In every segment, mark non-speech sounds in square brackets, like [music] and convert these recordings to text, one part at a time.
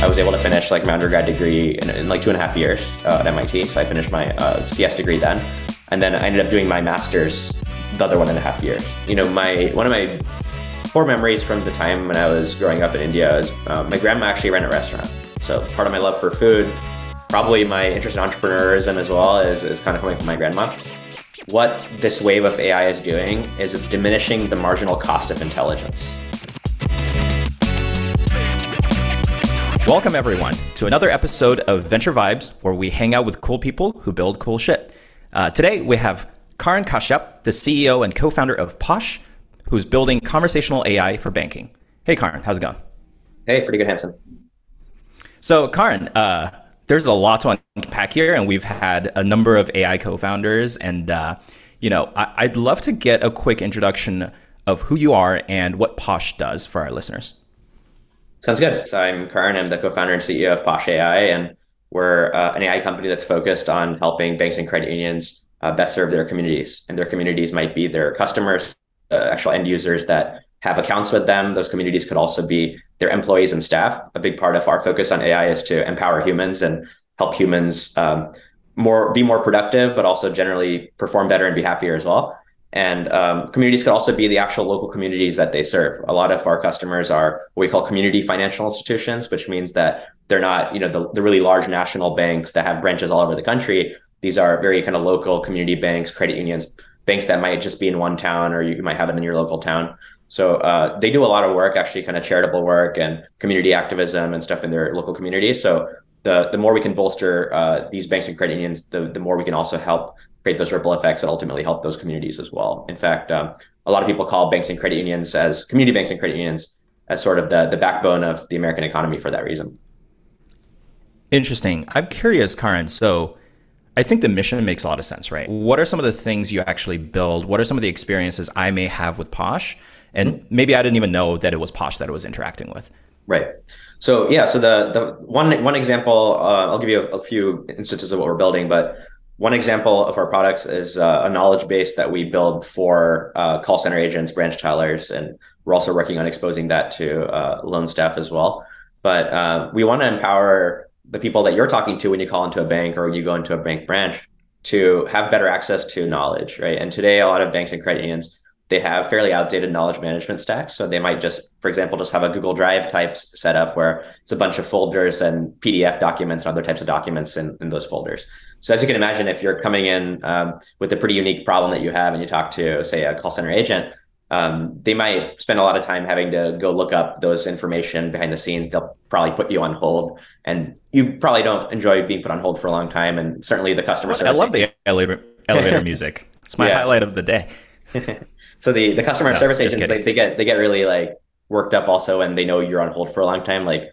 I was able to finish like my undergrad degree in, in like two and a half years uh, at MIT. So I finished my uh, CS degree then, and then I ended up doing my master's the other one and a half years. You know, my one of my core memories from the time when I was growing up in India is uh, my grandma actually ran a restaurant. So part of my love for food, probably my interest in entrepreneurism as well, is, is kind of coming from my grandma. What this wave of AI is doing is it's diminishing the marginal cost of intelligence. Welcome, everyone, to another episode of Venture Vibes, where we hang out with cool people who build cool shit. Uh, today, we have Karan Kashyap, the CEO and co founder of Posh, who's building conversational AI for banking. Hey, Karan, how's it going? Hey, pretty good, Hanson. So, Karan, uh, there's a lot to unpack here, and we've had a number of AI co founders. And, uh, you know, I- I'd love to get a quick introduction of who you are and what Posh does for our listeners. Sounds good. So I'm Karan. I'm the co-founder and CEO of Posh AI, and we're uh, an AI company that's focused on helping banks and credit unions uh, best serve their communities. And their communities might be their customers, uh, actual end users that have accounts with them. Those communities could also be their employees and staff. A big part of our focus on AI is to empower humans and help humans um, more be more productive, but also generally perform better and be happier as well. And um, communities could also be the actual local communities that they serve. A lot of our customers are what we call community financial institutions, which means that they're not, you know, the, the really large national banks that have branches all over the country. These are very kind of local community banks, credit unions, banks that might just be in one town or you might have it in your local town. So uh, they do a lot of work, actually, kind of charitable work and community activism and stuff in their local communities. So the the more we can bolster uh, these banks and credit unions, the the more we can also help create those ripple effects that ultimately help those communities as well. In fact, um, a lot of people call banks and credit unions as community banks and credit unions as sort of the, the backbone of the American economy for that reason. Interesting. I'm curious, Karan. So I think the mission makes a lot of sense, right? What are some of the things you actually build? What are some of the experiences I may have with Posh? And mm-hmm. maybe I didn't even know that it was Posh that it was interacting with. Right. So yeah, so the the one one example, uh, I'll give you a, a, few instances of what we're building, but one example of our products is uh, a knowledge base that we build for uh, call center agents, branch tellers, and we're also working on exposing that to uh, loan staff as well. But uh, we want to empower the people that you're talking to when you call into a bank or you go into a bank branch to have better access to knowledge, right? And today, a lot of banks and credit unions they have fairly outdated knowledge management stacks. So they might just, for example, just have a Google Drive types setup where it's a bunch of folders and PDF documents and other types of documents in, in those folders. So as you can imagine, if you're coming in um, with a pretty unique problem that you have and you talk to, say, a call center agent, um, they might spend a lot of time having to go look up those information behind the scenes. They'll probably put you on hold, and you probably don't enjoy being put on hold for a long time. And certainly the customer service. I love the elevator, elevator music. It's my [laughs] yeah. highlight of the day. [laughs] so the the customer no, service agents they, they get they get really like worked up also, and they know you're on hold for a long time. Like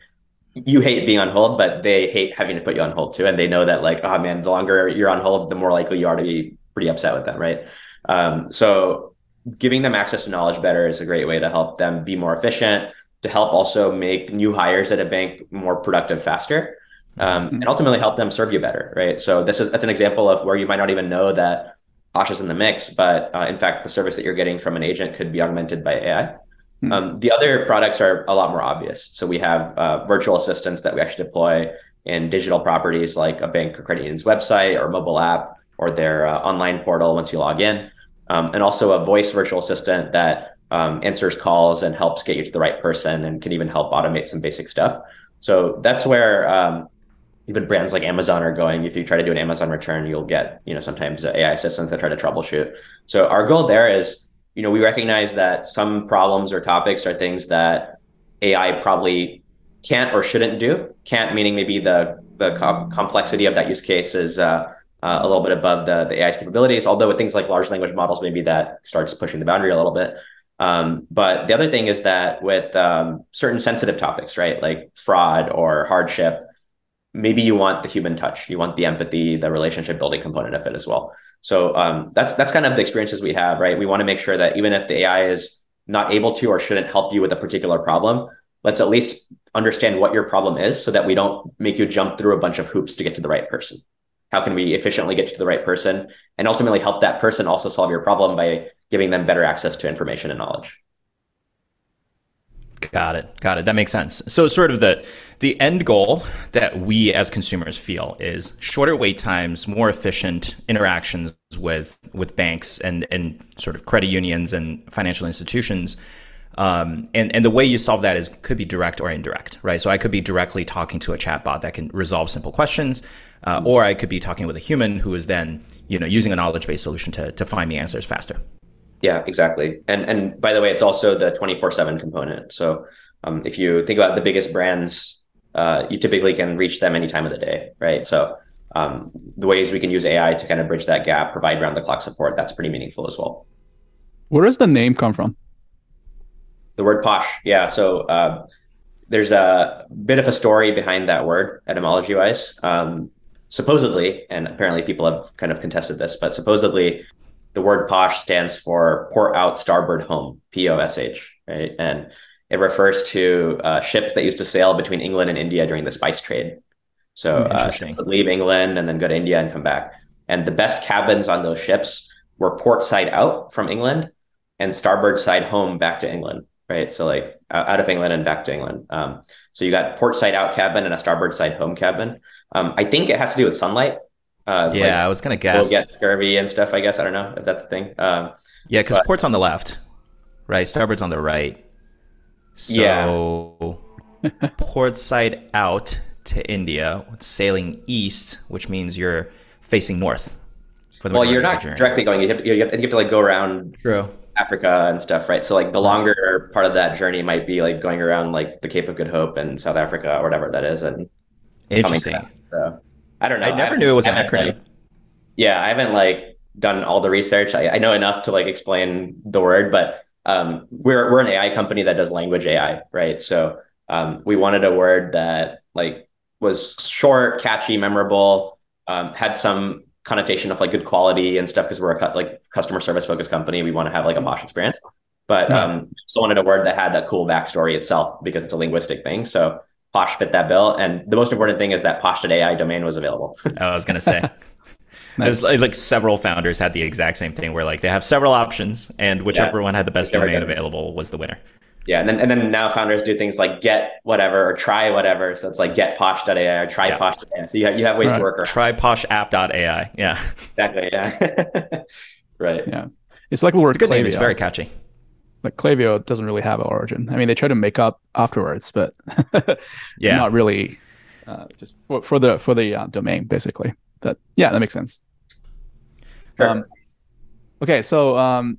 you hate being on hold, but they hate having to put you on hold too. And they know that like, oh man, the longer you're on hold, the more likely you are to be pretty upset with them, right? Um, so giving them access to knowledge better is a great way to help them be more efficient, to help also make new hires at a bank more productive faster, um, mm-hmm. and ultimately help them serve you better, right? So this is that's an example of where you might not even know that Posh is in the mix, but uh, in fact, the service that you're getting from an agent could be augmented by AI. Hmm. Um, the other products are a lot more obvious. So we have uh, virtual assistants that we actually deploy in digital properties like a bank or credit union's website or mobile app or their uh, online portal once you log in, um, and also a voice virtual assistant that um, answers calls and helps get you to the right person and can even help automate some basic stuff. So that's where um, even brands like Amazon are going. If you try to do an Amazon return, you'll get you know sometimes AI assistants that try to troubleshoot. So our goal there is you know, we recognize that some problems or topics are things that AI probably can't or shouldn't do. Can't meaning maybe the the co- complexity of that use case is uh, uh, a little bit above the the AI's capabilities. Although with things like large language models, maybe that starts pushing the boundary a little bit. Um, but the other thing is that with um, certain sensitive topics, right, like fraud or hardship, maybe you want the human touch, you want the empathy, the relationship building component of it as well. So um, that's that's kind of the experiences we have, right? We want to make sure that even if the AI is not able to or shouldn't help you with a particular problem, let's at least understand what your problem is so that we don't make you jump through a bunch of hoops to get to the right person. How can we efficiently get to the right person and ultimately help that person also solve your problem by giving them better access to information and knowledge? Got it. Got it. That makes sense. So sort of the the end goal that we as consumers feel is shorter wait times, more efficient interactions with with banks and and sort of credit unions and financial institutions. Um, and and the way you solve that is could be direct or indirect, right? So I could be directly talking to a chatbot that can resolve simple questions, uh, or I could be talking with a human who is then you know using a knowledge based solution to to find me answers faster. Yeah, exactly. And and by the way, it's also the 24/7 component. So um, if you think about the biggest brands, uh, you typically can reach them any time of the day, right? So um, the ways we can use AI to kind of bridge that gap, provide round the clock support, that's pretty meaningful as well. Where does the name come from? The word posh, yeah. So uh, there's a bit of a story behind that word, etymology wise. Um, supposedly, and apparently people have kind of contested this, but supposedly the word posh stands for port out starboard home, P O S H, right? And it refers to uh, ships that used to sail between England and India during the spice trade. So uh, leave England and then go to India and come back. And the best cabins on those ships were port side out from England and starboard side home back to England, right? So like out of England and back to England. Um, so you got port side out cabin and a starboard side home cabin. Um, I think it has to do with sunlight. Uh, yeah, like I was gonna guess. We'll get scurvy and stuff. I guess I don't know if that's the thing. Um, yeah, because port's on the left, right? Starboard's on the right. So yeah. [laughs] port side out to India, sailing east, which means you're facing north. For the well, you're not directly going. You have, to, you have to, you have to like go around True. Africa and stuff, right? So like the longer part of that journey might be like going around like the Cape of Good Hope and South Africa or whatever that is, and interesting. So I don't know. I never I knew it was an acronym. Like, yeah, I haven't like done all the research. I, I know enough to like explain the word, but um, we're we're an AI company that does language AI, right? So um, we wanted a word that like was short, catchy, memorable, um, had some connotation of like good quality and stuff because we're a like customer service focused company. We want to have like a posh experience, but um, still wanted a word that had that cool backstory itself because it's a linguistic thing. So Posh fit that bill. And the most important thing is that Posh.ai domain was available. [laughs] oh, I was going to say. nice. It was like several founders had the exact same thing where like they have several options and whichever yeah. one had the best domain available was the winner. Yeah, and then and then now founders do things like get whatever or try whatever. So it's like get posh.ai or try yeah. posh.ai. So you have, you have ways right. to work around. Try poshapp.ai. Yeah. Exactly. Yeah. [laughs] right. Yeah. It's like the word it's a good name. It's very catchy like Klaviyo doesn't really have an origin. I mean, they try to make up afterwards, but [laughs] yeah, not really. Uh, just for, for, the for the uh, domain, basically. But yeah, that makes sense. Sure. Um, okay, so um,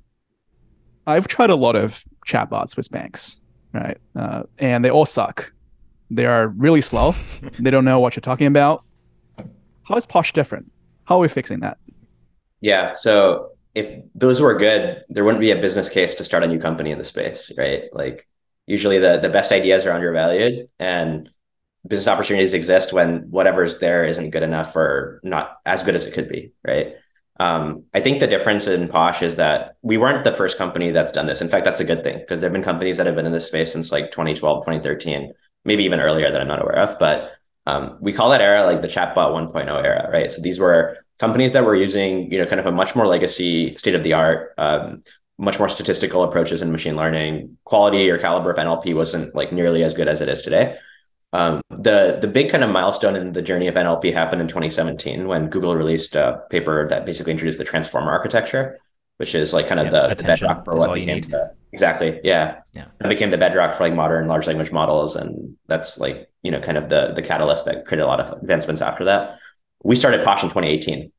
I've tried a lot of chatbots with banks, right? Uh, and they all suck. They are really slow. [laughs] they don't know what you're talking about. How is Posh different? How are we fixing that? Yeah, so if those were good, there wouldn't be a business case to start a new company in the space, right? Like usually the the best ideas are undervalued and business opportunities exist when whatever's there isn't good enough or not as good as it could be, right? Um, I think the difference in Posh is that we weren't the first company that's done this. In fact, that's a good thing because there have been companies that have been in this space since like 2012, 2013, maybe even earlier that I'm not aware of. But um, we call that era like the chatbot 1.0 era, right? So these were companies that were using, you know, kind of a much more legacy, state of the art, um, much more statistical approaches in machine learning. Quality or caliber of NLP wasn't like nearly as good as it is today. Um, the the big kind of milestone in the journey of NLP happened in 2017 when Google released a paper that basically introduced the transformer architecture, which is like kind of yeah, the, the, bedrock for what became the, exactly yeah yeah that became the bedrock for like modern large language models, and that's like you know kind of the the catalyst that created a lot of advancements after that we started Posh in 2018,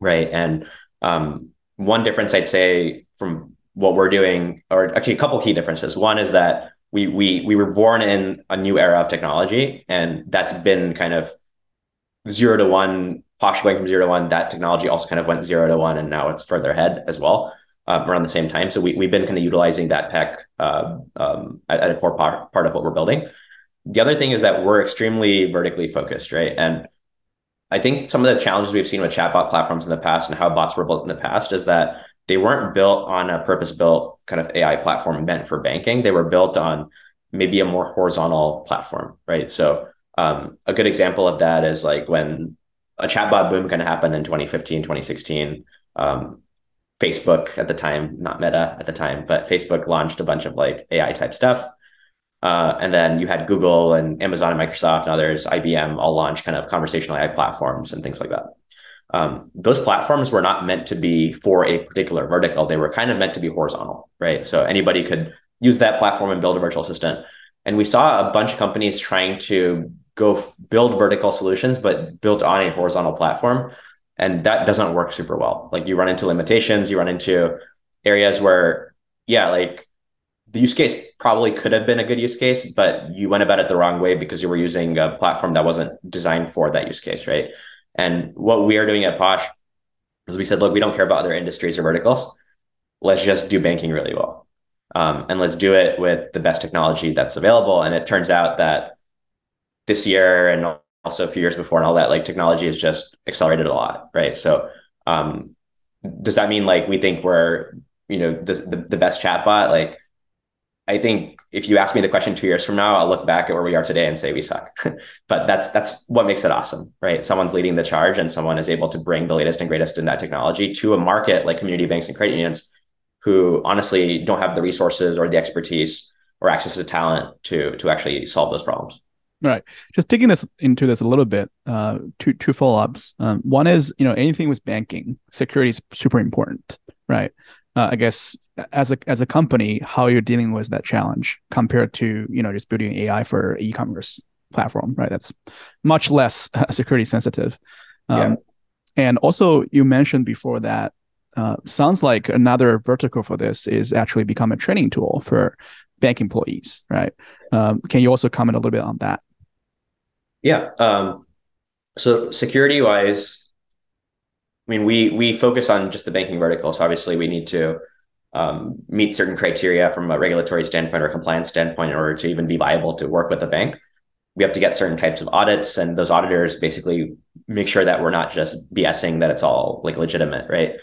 right? And um, one difference I'd say from what we're doing, or actually a couple key differences. One is that we we we were born in a new era of technology, and that's been kind of zero to one. Posh going from zero to one, that technology also kind of went zero to one, and now it's further ahead as well. Um, around the same time, so we we've been kind of utilizing that tech uh, um, at, at, a core part, part of what we're building. The other thing is that we're extremely vertically focused, right? And I think some of the challenges we've seen with chatbot platforms in the past and how bots were built in the past is that they weren't built on a purpose built kind of AI platform meant for banking. They were built on maybe a more horizontal platform, right? So um, a good example of that is like when a chatbot boom kind of happened in 2015, 2016. Um, Facebook at the time, not Meta at the time, but Facebook launched a bunch of like AI type stuff. Uh, and then you had Google and Amazon and Microsoft and others, IBM, all launch kind of conversational AI platforms and things like that. Um, those platforms were not meant to be for a particular vertical. They were kind of meant to be horizontal, right? So anybody could use that platform and build a virtual assistant. And we saw a bunch of companies trying to go f- build vertical solutions, but built on a horizontal platform. And that doesn't work super well. Like you run into limitations, you run into areas where, yeah, like the use case probably could have been a good use case, but you went about it the wrong way because you were using a platform that wasn't designed for that use case, right? And what we are doing at Posh is we said, look, we don't care about other industries or verticals. Let's just do banking really well. Um, and let's do it with the best technology that's available. And it turns out that this year and also a few years before and all that, like technology has just accelerated a lot, right? So um, does that mean like we think we're, you know, the, the, the best chatbot? Like I think if you ask me the question two years from now, I'll look back at where we are today and say we suck. [laughs] but that's that's what makes it awesome, right? Someone's leading the charge and someone is able to bring the latest and greatest in that technology to a market like community banks and credit unions who honestly don't have the resources or the expertise or access to talent to to actually solve those problems. Right. Just digging this into this a little bit, uh, two two follow ups. Um, one is you know anything with banking, security is super important, right? Uh, I guess as a as a company, how you're dealing with that challenge compared to you know just building AI for e-commerce platform, right? That's much less [laughs] security sensitive. Um, yeah. And also, you mentioned before that uh, sounds like another vertical for this is actually become a training tool for bank employees, right? Um, can you also comment a little bit on that? Yeah. Um, so security wise, I mean, we we focus on just the banking vertical. So obviously, we need to um, meet certain criteria from a regulatory standpoint or compliance standpoint in order to even be viable to work with a bank. We have to get certain types of audits, and those auditors basically make sure that we're not just BSing that it's all like legitimate, right?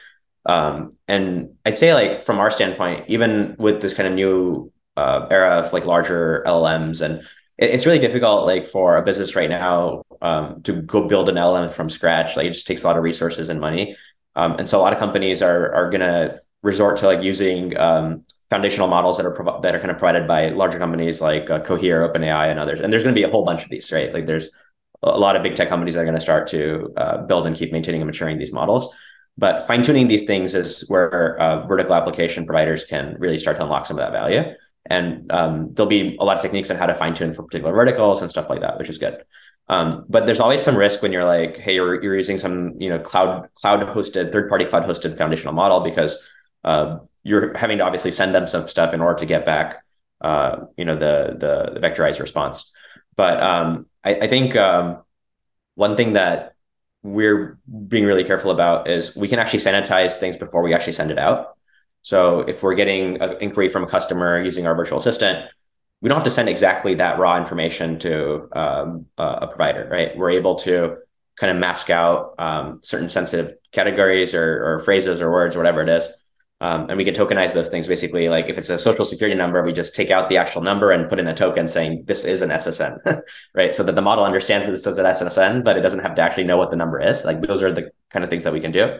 Um, and I'd say like from our standpoint, even with this kind of new uh, era of like larger LLMs, and it's really difficult like for a business right now um, to go build an LLM from scratch. Like it just takes a lot of resources and money, um, and so a lot of companies are are gonna resort to like using um, foundational models that are prov- that are kind of provided by larger companies like uh, Cohere, OpenAI, and others. And there's going to be a whole bunch of these, right? Like there's a lot of big tech companies that are going to start to uh, build and keep maintaining and maturing these models. But fine tuning these things is where uh, vertical application providers can really start to unlock some of that value. And um, there'll be a lot of techniques on how to fine tune for particular verticals and stuff like that, which is good. Um, but there's always some risk when you're like, hey, you're, you're using some you know cloud cloud hosted third party cloud hosted foundational model because uh, you're having to obviously send them some stuff in order to get back uh, you know the, the, the vectorized response. But um, I, I, think um, one thing that we're being really careful about is we can actually sanitize things before we actually send it out. So if we're getting an inquiry from a customer using our virtual assistant, we don't have to send exactly that raw information to um, a provider, right? We're able to kind of mask out um, certain sensitive categories or, or, phrases or words or whatever it is um, and we can tokenize those things basically. Like if it's a social security number, we just take out the actual number and put in a token saying this is an SSN, [laughs] right? So that the model understands that this is an SSN, but it doesn't have to actually know what the number is. Like those are the kind of things that we can do.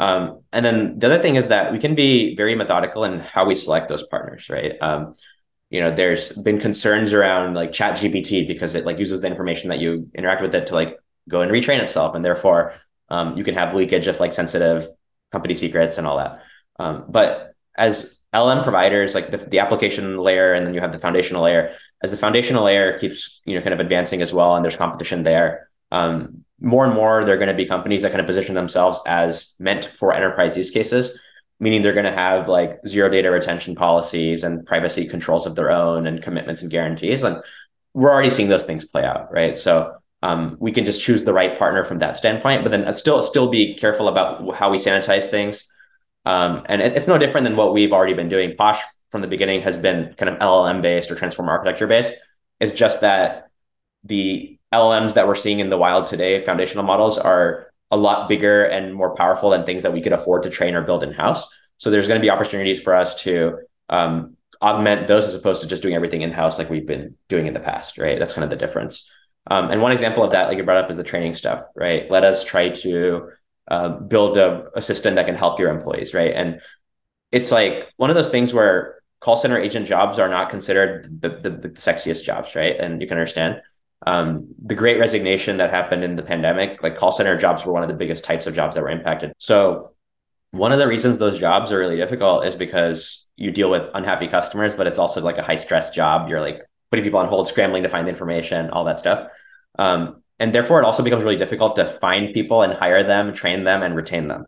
Um, and then the other thing is that we can be very methodical in how we select those partners, right? Um, you know, there's been concerns around like Chat GPT because it like uses the information that you interact with it to like go and retrain itself, and therefore um, you can have leakage of like sensitive company secrets and all that. Um, but as LM providers, like the, the application layer, and then you have the foundational layer. As the foundational layer keeps, you know, kind of advancing as well, and there's competition there. Um, more and more, they're going to be companies that kind of position themselves as meant for enterprise use cases, meaning they're going to have like zero data retention policies and privacy controls of their own and commitments and guarantees. And we're already seeing those things play out, right? So um, we can just choose the right partner from that standpoint, but then still still be careful about how we sanitize things um, and it, it's no different than what we've already been doing. Posh from the beginning has been kind of LLM based or transform architecture based. It's just that the LLMs that we're seeing in the wild today, foundational models, are a lot bigger and more powerful than things that we could afford to train or build in house. So there's going to be opportunities for us to um, augment those as opposed to just doing everything in house like we've been doing in the past, right? That's kind of the difference. Um, and one example of that, like you brought up, is the training stuff, right? Let us try to uh, build a, a system that can help your employees, right? And it's like one of those things where call center agent jobs are not considered the, the, the sexiest jobs, right? And you can understand um, the great resignation that happened in the pandemic, like call center jobs were one of the biggest types of jobs that were impacted. So one of the reasons those jobs are really difficult is because you deal with unhappy customers, but it's also like a high stress job. You're like putting people on hold, scrambling to find information, all that stuff. Um, and therefore, it also becomes really difficult to find people and hire them, train them, and retain them.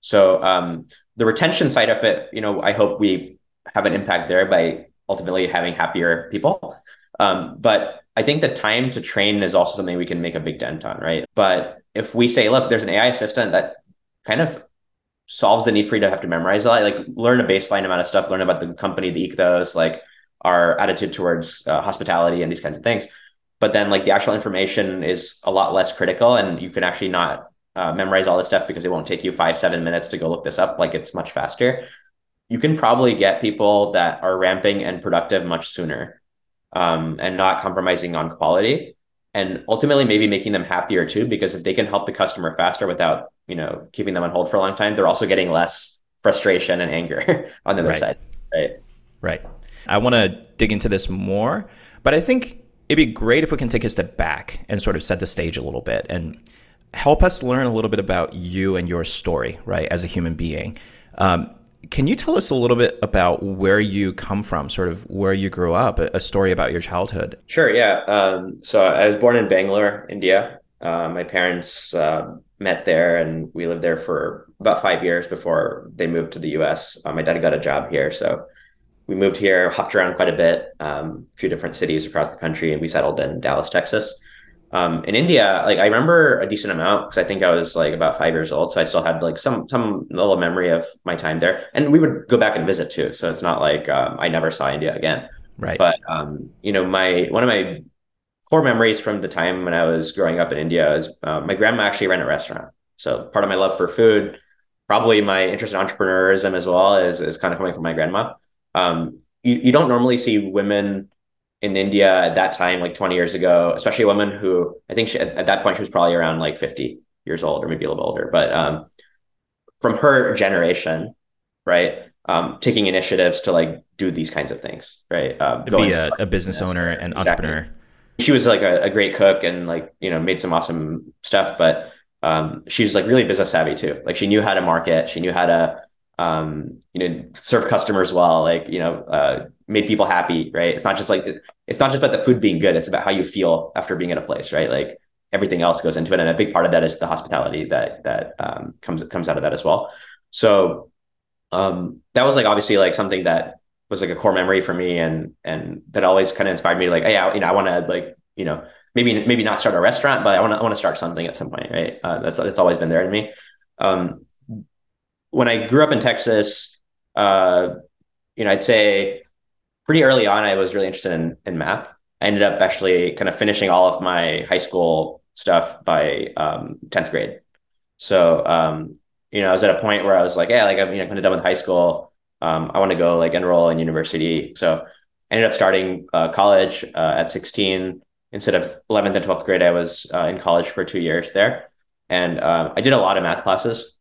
So um, the retention side of it, you know, I hope we have an impact there by ultimately having happier people. Um, but I think the time to train is also something we can make a big dent on, right? But if we say, look, there's an AI assistant that kind of solves the need for you to have to memorize a lot, like learn a baseline amount of stuff, learn about the company, the ethos, like our attitude towards uh, hospitality and these kinds of things. But then like the actual information is a lot less critical and you can actually not uh, memorize all this stuff because it won't take you five, seven minutes to go look this up. Like it's much faster. You can probably get people that are ramping and productive much sooner um, and not compromising on quality and ultimately maybe making them happier too because if they can help the customer faster without you know keeping them on hold for a long time they're also getting less frustration and anger [laughs] on the other right. side right? Right. I want to dig into this more but i think it'd be great if we can take a step back and sort of set the stage a little bit and help us learn a little bit about you and your story right as a human being. Um, can you tell us a little bit about where you come from, sort of where you grew up, a, story about your childhood? Sure, yeah. Um, so I was born in Bangalore, India. Uh, my parents uh, met there and we lived there for about five years before they moved to the US. Uh, my dad got a job here. So we moved here, hopped around quite a bit, um, a few different cities across the country, and we settled in Dallas, Texas um, in India, like I remember a decent amount because I think I was like about five years old, so I still had like some some little memory of my time there, and we would go back and visit too. So it's not like um, I never saw India again. Right. But um, you know, my one of my core memories from the time when I was growing up in India is uh, my grandma actually ran a restaurant. So part of my love for food, probably my interest in entrepreneurism as well, is is kind of coming from my grandma. Um, you, you don't normally see women in India at that time, like 20 years ago, especially a woman who I think she, at, at, that point she was probably around like 50 years old or maybe a little older, but um, from her generation, right, um, taking initiatives to like do these kinds of things, right, um, be a, a, business owner and exactly. entrepreneur. She was like a, a, great cook and like you know made some awesome stuff, but um, she's like really business savvy too. Like she knew how to market, she knew how to um, you know, serve customers well, like, you know, uh, made people happy, right? It's not just like, it's not just about the food being good. It's about how you feel after being at a place, right? Like everything else goes into it. And a big part of that is the hospitality that, that, um, comes, comes out of that as well. So, um, that was like, obviously like something that was like a core memory for me and, and that always kind of inspired me to like, Hey, I, you know, I want to like, you know, maybe, maybe not start a restaurant, but I want to, I want to start something at some point. Right. Uh, that's, that's always been there in me. Um, when I grew up in Texas, uh, you know, I'd say pretty early on, I was really interested in, in math. I ended up actually kind of finishing all of my high school stuff by um, 10th grade. So, um, you know, I was at a point where I was like, yeah, like I'm, you know, kind of done with high school. Um, I want to go like enroll in university. So I ended up starting uh, college uh, at 16. Instead of 11th and 12th grade, I was uh, in college for two years there. And uh, I did a lot of math classes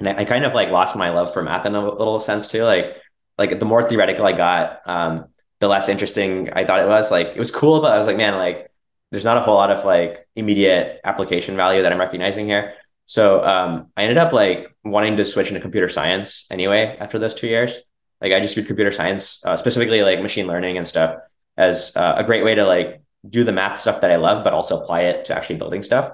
and I, I, kind of like lost my love for math in a little sense too. Like, like the more theoretical I got, um, the less interesting I thought it was. Like, it was cool, but I was like, man, like, there's not a whole lot of like immediate application value that I'm recognizing here. So um, I ended up like wanting to switch into computer science anyway after those two years. Like, I just viewed computer science, uh, specifically like machine learning and stuff, as uh, a great way to like do the math stuff that I love, but also apply it to actually building stuff.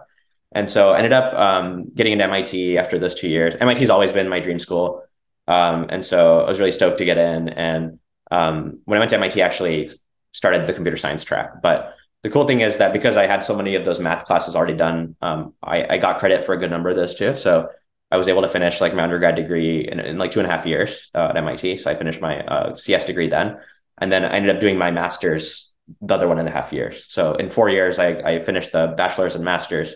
And so I ended up um, getting into MIT after those two years. MIT's always been my dream school. Um, and so I was really stoked to get in. And um, when I went to MIT, I actually started the computer science track. But the cool thing is that because I had so many of those math classes already done, um, I, I, got credit for a good number of those too. So I was able to finish like my undergrad degree in, in like two and a half years uh, at MIT. So I finished my uh, CS degree then. And then I ended up doing my master's the other one and a half years. So in four years, I, I finished the bachelor's and master's.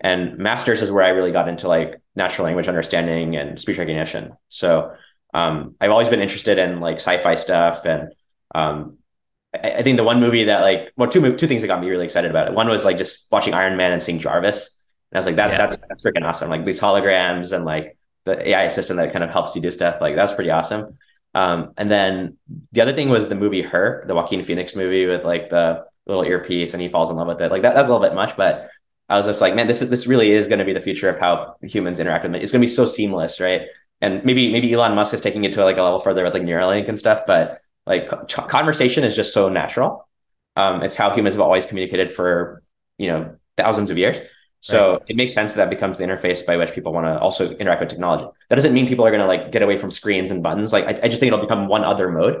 And masters is where I really got into like natural language understanding and speech recognition. So um, I've always been interested in like sci-fi stuff, and um, I, I, think the one movie that like well two two things that got me really excited about it. One was like just watching Iron Man and seeing Jarvis, and I was like that yeah. that's that's freaking awesome. Like these holograms and like the AI assistant that kind of helps you do stuff like that's pretty awesome. Um, and then the other thing was the movie Her, the Joaquin Phoenix movie with like the little earpiece and he falls in love with it. Like that, that's a little bit much, but I was just like, man, this is this really is going to be the future of how humans interact with it. It's going to be so seamless, right? And maybe maybe Elon Musk is taking it to like a level further with like Neuralink and stuff, but like conversation is just so natural. Um, it's how humans have always communicated for you know thousands of years. So right. it makes sense that, that becomes the interface by which people want to also interact with technology. That doesn't mean people are going to like get away from screens and buttons. Like I, I just think it'll become one other mode.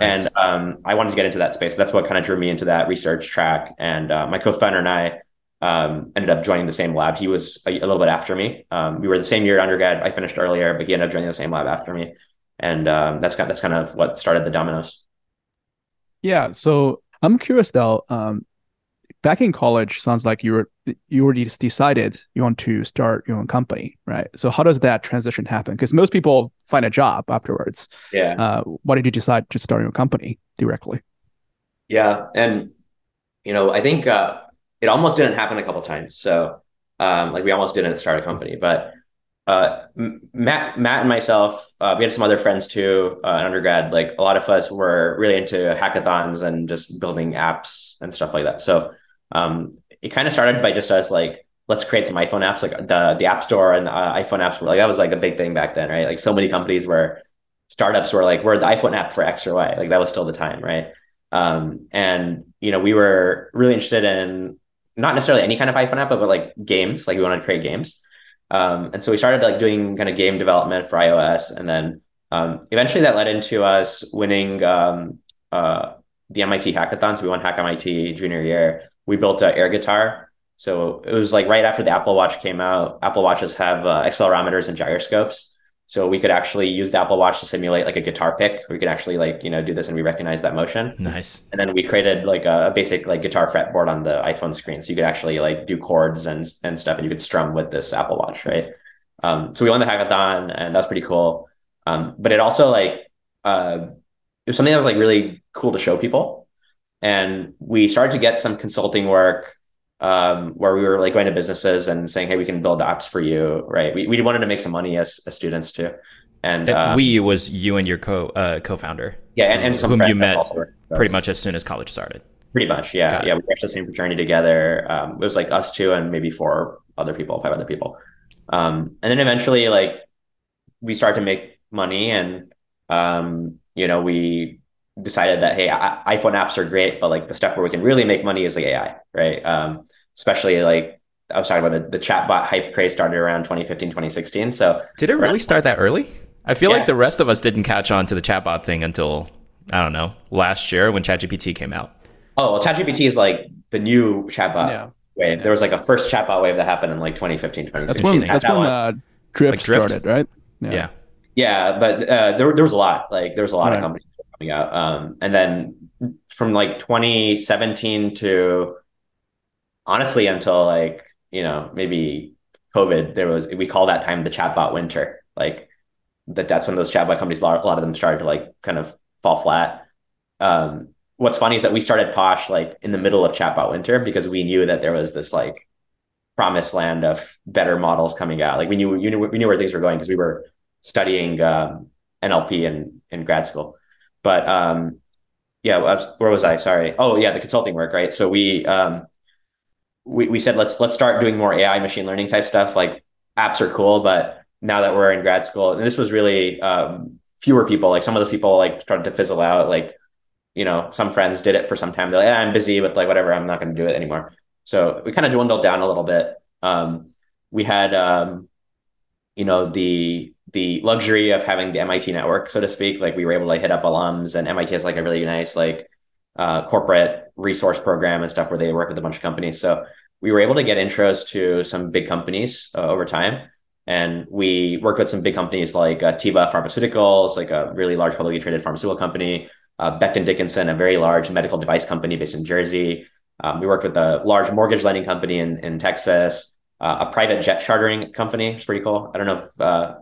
Right. And um, I wanted to get into that space. That's what kind of drew me into that research track. And uh, my co-founder and I um, ended up joining the same lab. He was a, a little bit after me. Um, we were the same year undergrad. I finished earlier, but he ended up joining the same lab after me. And um, that's kind of, that's kind of what started the dominoes. Yeah. So I'm curious though. Um, back in college, sounds like you were you already decided you want to start your own company, right? So how does that transition happen? Because most people find a job afterwards. Yeah. Uh, why did you decide to start your own company directly? Yeah, and you know, I think uh, it almost didn't happen a couple times. So, um, like we almost didn't start a company, but uh, Matt, Matt and myself, uh, we had some other friends too, uh, undergrad. Like a lot of us were really into hackathons and just building apps and stuff like that. So um, it kind of started by just us like, let's create some iPhone apps. Like the the App Store and uh, iPhone apps were like that was like a big thing back then, right? Like so many companies were startups were like, we're the iPhone app for X or Y. Like that was still the time, right? Um, and you know, we were really interested in not necessarily any kind of iPhone app, but, but like games. Like we wanted to create games. Um, and so we started like doing kind of game development for iOS, and then um, eventually that led into us winning um, uh, the MIT hackathons. We won Hack MIT junior year. We built an air guitar. So it was like right after the Apple Watch came out. Apple Watches have uh, accelerometers and gyroscopes. So we could actually use the Apple Watch to simulate like a guitar pick. We could actually like, you know, do this and we recognize that motion. Nice. And then we created like a, basic like guitar fretboard on the iPhone screen. So you could actually like do chords and and stuff and you could strum with this Apple Watch, right? Um, so we won the hackathon and that's pretty cool. Um, but it also like uh, it was something that was like really cool to show people. And we started to get some consulting work um, where we were like going to businesses and saying, "Hey, we can build apps for you." Right? We we wanted to make some money as, as students too. And um, we was you and your co uh, co-founder. Yeah, and, and some whom you met pretty much as soon as college started. Pretty much, yeah, yeah. We were the same fraternity together. Um, it was like us two and maybe four other people, five other people. Um, and then eventually, like we started to make money, and um, you know, we decided that hey, I- iPhone apps are great, but like the stuff where we can really make money is like AI, right? Um, especially like I was talking about the, the chatbot hype craze started around 2015, 2016. So did it really start that early? I feel yeah. like the rest of us didn't catch on to the chatbot thing until I don't know last year when ChatGPT came out. Oh well, ChatGPT is like the new chatbot yeah. wave. There was like a first chatbot wave that happened in like 2015, 2016. That's when, that's when uh, Drift, like Drift, started, right? Yeah. Yeah, yeah but uh, there, there was a lot. Like there was a lot right. of companies coming out. Um, and then from like 2017 to honestly until like, you know, maybe COVID, there was, we call that time the chatbot winter. Like that, that's when those chatbot companies, a lot, of them started to like kind of fall flat. Um, what's funny is that we started Posh like in the middle of chatbot winter because we knew that there was this like promised land of better models coming out. Like we knew, you knew we knew where things were going because we were studying um, NLP in in grad school. But um, yeah, where was I? Sorry. Oh, yeah, the consulting work, right? So we um, we we said let's let's start doing more AI machine learning type stuff. Like apps are cool, but now that we're in grad school, and this was really um, fewer people. Like some of those people like started to fizzle out. Like you know, some friends did it for some time. They're like, yeah, I'm busy with like whatever. I'm not going to do it anymore. So we kind of dwindled down a little bit. Um, we had um, you know the the luxury of having the MIT network, so to speak. Like we were able to hit up alums, and MIT has like a really nice like uh, corporate resource program and stuff where they work with a bunch of companies. So we were able to get intros to some big companies uh, over time. And we worked with some big companies like uh, Teva Pharmaceuticals, like a really large publicly traded pharmaceutical company, uh, Becton Dickinson, a very large medical device company based in Jersey. Um, we worked with a large mortgage lending company in, in Texas uh, a private jet chartering company. It's pretty cool. I don't know if uh,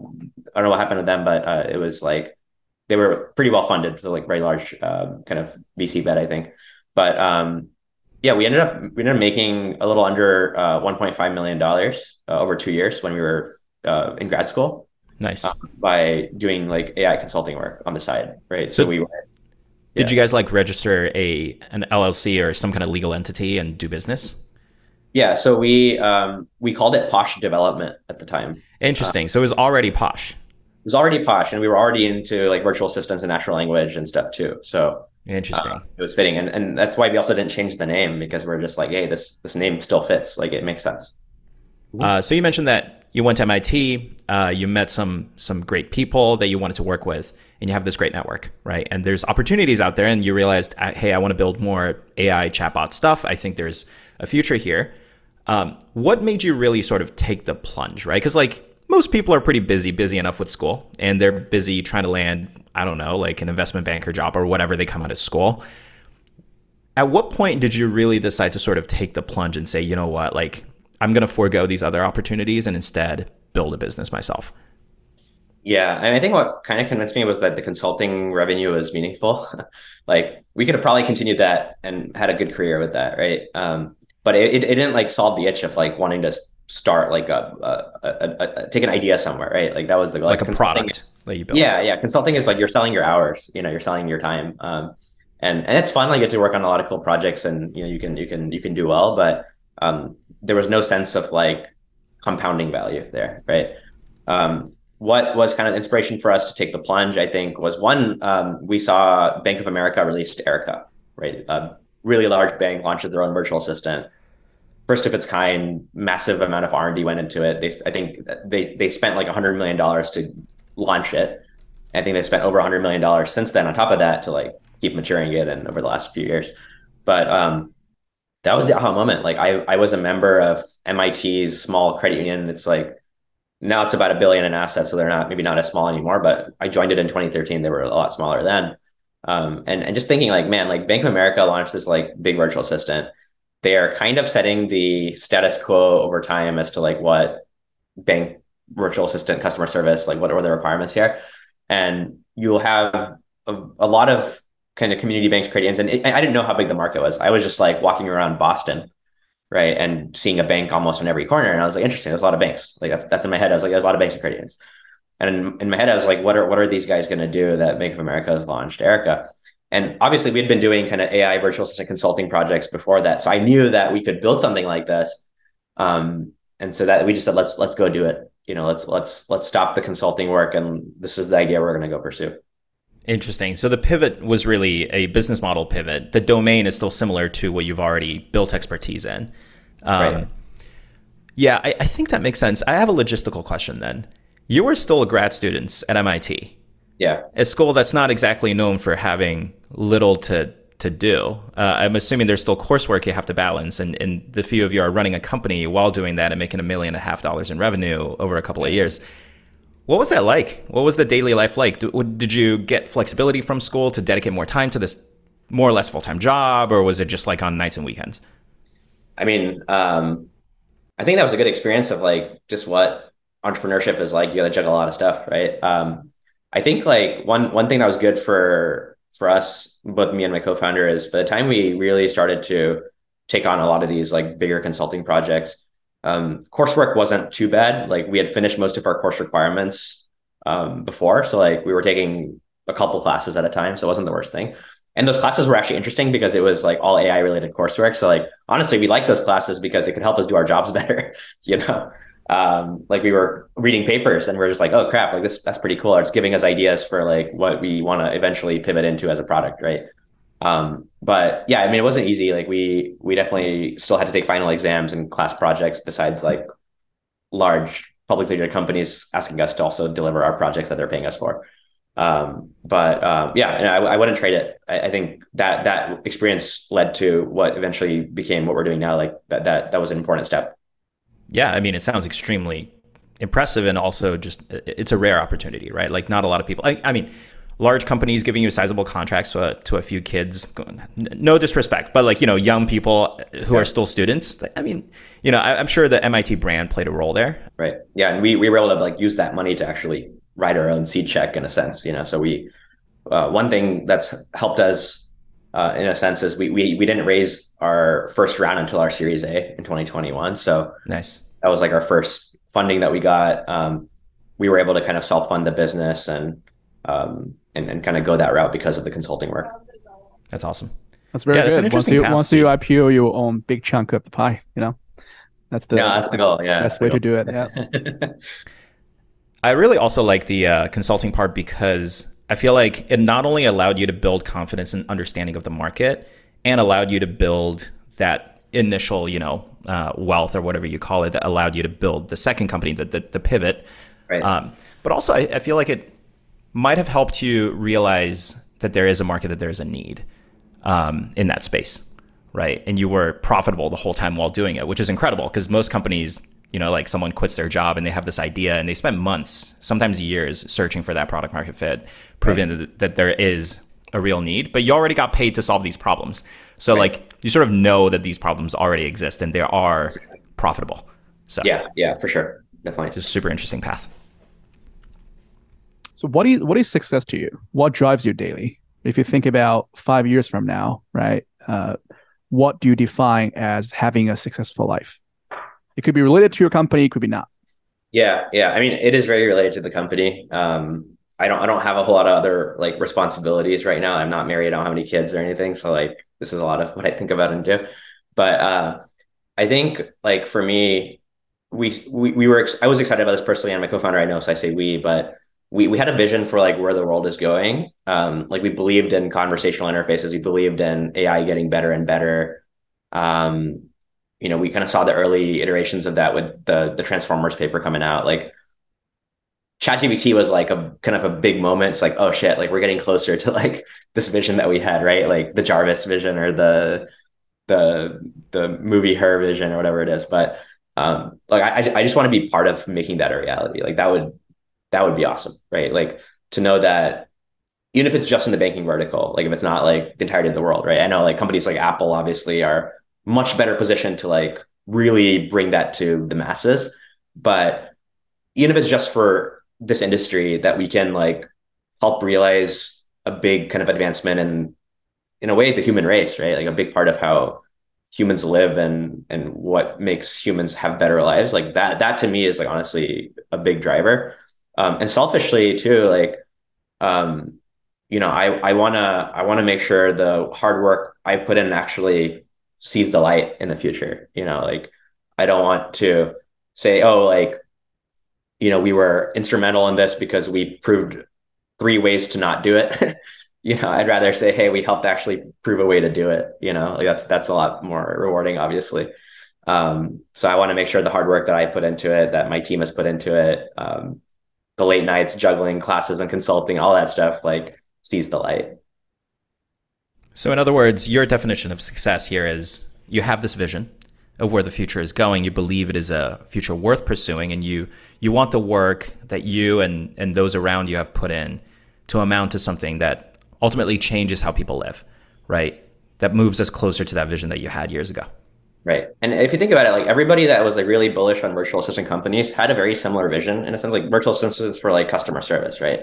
I don't know what happened with them, but uh, it was like they were pretty well funded, so like very large uh, kind of VC bet, I think. But um, yeah, we ended up we ended up making a little under uh, 1.5 million dollars uh, over two years when we were in grad school. Nice. Um, by doing like AI consulting work on the side, right? So, so we were. Yeah. Did you guys like register a an LLC or some kind of legal entity and do business? Yeah, so we um, we called it Posh Development at the time. Interesting. Uh, so it was already Posh. It was already Posh, and we were already into like virtual assistants and natural language and stuff too. So interesting. Uh, it was fitting, and and that's why we also didn't change the name because we're just like, hey, this this name still fits. Like it makes sense. Uh, so you mentioned that you went to MIT, uh, you met some some great people that you wanted to work with, and you have this great network, right? And there's opportunities out there, and you realized, uh, hey, I want to build more AI chatbot stuff. I think there's a future here. Um, what made you really sort of take the plunge, right? Because like most people are pretty busy, busy enough with school, and they're busy trying to land, I don't know, like an investment banker job or whatever they come out of school. At what point did you really decide to sort of take the plunge and say, you know what, like I'm going to forego these other opportunities and instead build a business myself? Yeah, and I think what kind of convinced me was that the consulting revenue was meaningful. [laughs] like we could have probably continued that and had a good career with that, right? Um, but it, it didn't like solve the itch of like wanting to start like a, a, a, a take an idea somewhere, right? Like that was the like, like a product is, that you built. Yeah, yeah. Consulting is like you're selling your hours. You know, you're selling your time. Um, and and it's fun. Like get to work on a lot of cool projects, and you know you can you can you can do well. But um, there was no sense of like compounding value there, right? Um, what was kind of inspiration for us to take the plunge, I think, was one, um, we saw Bank of America released Erica, right? A really large bank launched their own virtual assistant. First of its kind, massive amount of R&D went into it. They, I think they, they spent like $100 million to launch it. I think they spent over $100 million since then on top of that to like keep maturing it and over the last few years. But um, that was the aha moment. Like I, I was a member of MIT's small credit union. It's like now it's about a billion in assets, so they're not maybe not as small anymore. But I joined it in 2013; they were a lot smaller then. Um, and and just thinking like, man, like Bank of America launched this like big virtual assistant. They are kind of setting the status quo over time as to like what bank virtual assistant customer service, like what are the requirements here, and you'll have a, a lot of kind of community banks creating. And it, I didn't know how big the market was. I was just like walking around Boston right? And seeing a bank almost on every corner. And I was like, interesting, there's a lot of banks. Like that's that's in my head. I was like, there's a lot of banks and credit unions. And in, in my head, I was like, what are what are these guys going to do that Bank of America has launched Erica? And obviously, we had been doing kind of AI virtual assistant consulting projects before that, so I knew that we could build something like this. Um, and so that we just said, let's let's go do it. You know, let's let's let's stop the consulting work, and this is the idea we're going to go pursue. Interesting. So the pivot was really a business model pivot. The domain is still similar to what you've already built expertise in. Um, right. Yeah, I, I, think that makes sense. I have a logistical question then. You were still a grad student at MIT. Yeah. A school that's not exactly known for having little to to do. Uh, I'm assuming there's still coursework you have to balance, and, and the few of you are running a company while doing that and making a million and a half dollars in revenue over a couple of years. What was that like? What was the daily life like? Did you get flexibility from school to dedicate more time to this more or less full time job, or was it just like on nights and weekends? I mean, um, I think that was a good experience of like just what entrepreneurship is like. You got to juggle a lot of stuff, right? Um, I think like one one thing that was good for for us, both me and my co-founder, is by the time we really started to take on a lot of these like bigger consulting projects, um, coursework wasn't too bad. Like we had finished most of our course requirements um, before, so like we were taking a couple classes at a time, so it wasn't the worst thing. And those classes were actually interesting because it was like all AI related coursework. So like honestly, we liked those classes because it could help us do our jobs [laughs] better. you know, um, like we were reading papers and we are just like, oh crap, like this that's pretty cool. Or it's giving us ideas for like what we want to eventually pivot into as a product, right? Um, but yeah, I mean, it wasn't easy. Like we we definitely still had to take final exams and class projects besides like large publicly traded companies asking us to also deliver our projects that they're paying us for. Um, but um, yeah, I, I, wouldn't trade it. I, I, think that that experience led to what eventually became what we're doing now. Like that that that was an important step. Yeah, I mean, it sounds extremely impressive, and also just it's a rare opportunity, right? Like not a lot of people. I, I mean, large companies giving you sizable contracts to a, to a few kids. No disrespect, but like you know, young people who yeah. are still students. I mean, you know, I, am sure the MIT brand played a role there. Right. Yeah, and we we were able to like use that money to actually write our own seed check in a sense, you know. So we uh, one thing that's helped us uh, in a sense is we, we we didn't raise our first round until our Series A in 2021. So nice. That was like our first funding that we got. Um, we were able to kind of self fund the business and um, and, and kind of go that route because of the consulting work. That's awesome. That's very yeah, good. Once you once you IPO, you own big chunk of the pie. You know, that's the yeah, that's the goal. Yeah, best way to do it. Yeah. [laughs] I really also like the uh, consulting part because I feel like it not only allowed you to build confidence and understanding of the market, and allowed you to build that initial, you know, uh, wealth or whatever you call it that allowed you to build the second company, the the, the pivot. Right. Um, but also, I, I feel like it might have helped you realize that there is a market, that there is a need um, in that space, right? And you were profitable the whole time while doing it, which is incredible because most companies, you know, like someone quits their job and they have this idea and they spend months, sometimes years, searching for that product market fit, proving right. that, that there is a real need, but you already got paid to solve these problems. So right. like you sort of know that these problems already exist and they are profitable. So yeah, yeah, for sure, definitely. Just super interesting path. So what is what is success to you? What drives you daily? If you think about five years from now, right? Uh, what do you define as having a successful life? It could be related to your company, it could be not. Yeah, yeah. I mean, it is very related to the company. Um, I don't I don't have a whole lot of other like responsibilities right now. I'm not married. I don't have any kids or anything. So like this is a lot of what I think about and do. But uh, I think like for me, we we we were ex- I was excited about this personally, and my co-founder I know, so I say we, but we we had a vision for like where the world is going. Um, like we believed in conversational interfaces. We believed in AI getting better and better. Um, you know, we kind of saw the early iterations of that with the the Transformers paper coming out. Like ChatGPT was like a kind of a big moment. It's like, oh shit, like we're getting closer to like this vision that we had, right? Like the Jarvis vision or the the the movie Her vision or whatever it is. But um, like I I just want to be part of making that a reality. Like that would that would be awesome, right? Like to know that even if it's just in the banking vertical, like if it's not like the entirety of the world, right? I know like companies like Apple obviously are much better position to like really bring that to the masses, but even if it's just for this industry that we can like help realize a big kind of advancement in in a way the human race right? Like a big part of how humans live and and what makes humans have better lives. Like that that to me is like honestly a big driver. Um and selfishly too like um you know i i want to i want to make sure the hard work i put in actually sees the light in the future you know like i don't want to say oh like you know, we were instrumental in this because we proved three ways to not do it. [laughs] you know, I'd rather say, hey, we helped actually prove a way to do it. You know, like that's that's a lot more rewarding, obviously. Um, so I want to make sure the hard work that I put into it, that my team has put into it, um, the late nights, juggling classes and consulting, all that stuff, like sees the light. So, in other words, your definition of success here is you have this vision, of where the future is going. You believe it is a future worth pursuing, and you you want the work that you and and those around you have put in to amount to something that ultimately changes how people live, right? That moves us closer to that vision that you had years ago. Right. And if you think about it, like everybody that was like really bullish on virtual assistant companies had a very similar vision in a sense, like virtual assistants for like customer service, right?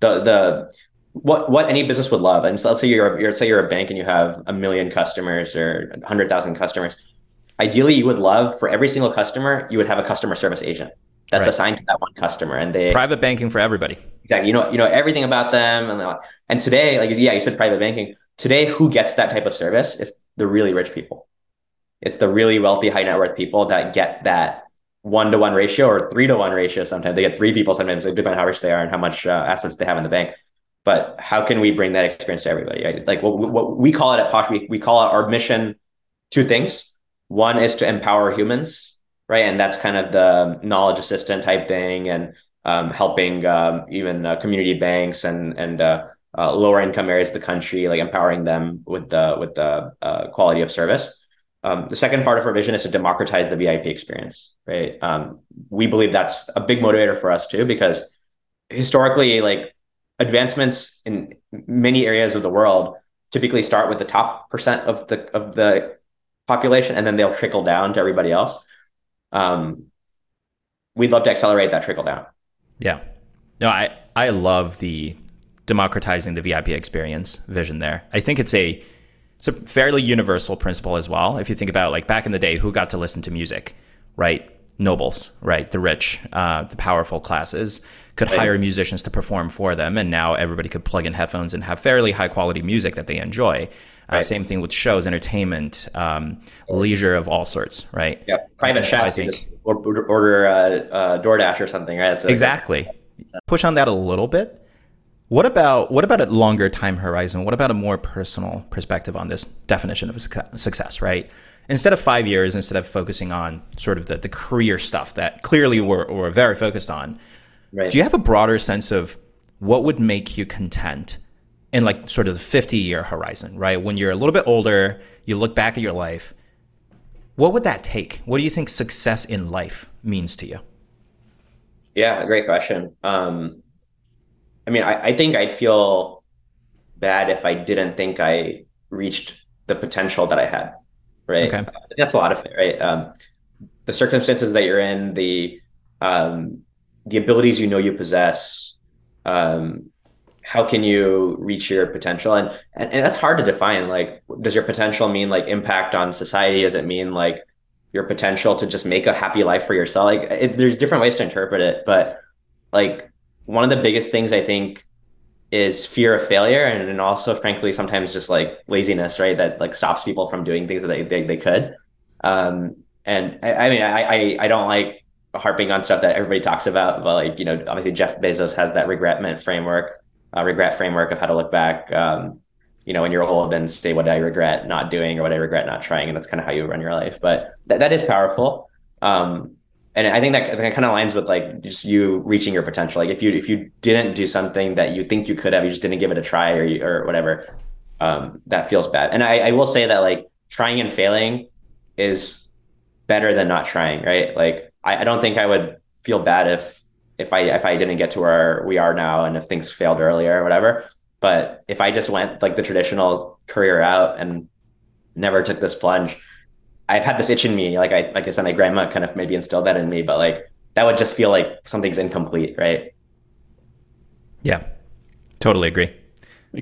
The the what what any business would love. And so let's say you're, you're say you're a bank and you have a million customers or hundred thousand customers. Ideally you would love for every single customer you would have a customer service agent that's right. assigned to that one customer and they private banking for everybody. Exactly. You know you know everything about them and and today like yeah you said private banking. Today who gets that type of service? It's the really rich people. It's the really wealthy high net worth people that get that one to one ratio or three to one ratio sometimes. They get three people sometimes depending on how rich they are and how much uh, assets they have in the bank but how can we bring that experience to everybody right? like what, what we call it at posh we, we call it our mission two things one is to empower humans, right? And that's kind of the knowledge assistant type thing, and um, helping um, even uh, community banks and and uh, uh, lower income areas of the country, like empowering them with the with the uh, quality of service. Um, the second part of our vision is to democratize the VIP experience, right? Um, we believe that's a big motivator for us too, because historically, like advancements in many areas of the world typically start with the top percent of the of the population and then they'll trickle down to everybody else. Um, we'd love to accelerate that trickle down. Yeah. No, I, I love the democratizing the VIP experience vision there. I think it's a it's a fairly universal principle as well. If you think about like back in the day, who got to listen to music, right? Nobles, right? The rich, uh, the powerful classes could right. hire musicians to perform for them, and now everybody could plug in headphones and have fairly high quality music that they enjoy. Uh. Same thing with shows, entertainment, um, leisure of all sorts, right? Yeah, private chefs. I think order, order uh, uh, DoorDash or something, right? So exactly. Push on that a little bit. What about what about a longer time horizon? What about a more personal perspective on this definition of success, right? Instead of five years, instead of focusing on sort of the, the career stuff that clearly we're, we're very focused on, right. do you have a broader sense of what would make you content in like sort of the 50 year horizon, right? When you're a little bit older, you look back at your life. What would that take? What do you think success in life means to you? Yeah, great question. Um, I mean, I, I think I'd feel bad if I didn't think I reached the potential that I had, right? Okay. That's a lot of it, right? Um, the circumstances that you're in, the um, the abilities you know you possess, um, how can you reach your potential and, and, and that's hard to define like does your potential mean like impact on society does it mean like your potential to just make a happy life for yourself like it, there's different ways to interpret it but like one of the biggest things i think is fear of failure and, and also frankly sometimes just like laziness right that like stops people from doing things that they, they, they could um and I, I mean I, I i don't like harping on stuff that everybody talks about but like you know obviously jeff bezos has that regretment framework uh, regret framework of how to look back, um, you know, when you're old and say, what I regret not doing or what I regret not trying. And that's kind of how you run your life. But th- that is powerful. Um, and I think that, that kind of aligns with like just you reaching your potential. Like if you, if you didn't do something that you think you could have, you just didn't give it a try or, you, or whatever, um, that feels bad. And I, I will say that like trying and failing is better than not trying. Right. Like I, I don't think I would feel bad if if I if I didn't get to where we are now and if things failed earlier or whatever. But if I just went like the traditional career out and never took this plunge, I've had this itch in me. Like I like I said, my grandma kind of maybe instilled that in me, but like that would just feel like something's incomplete, right? Yeah, totally agree.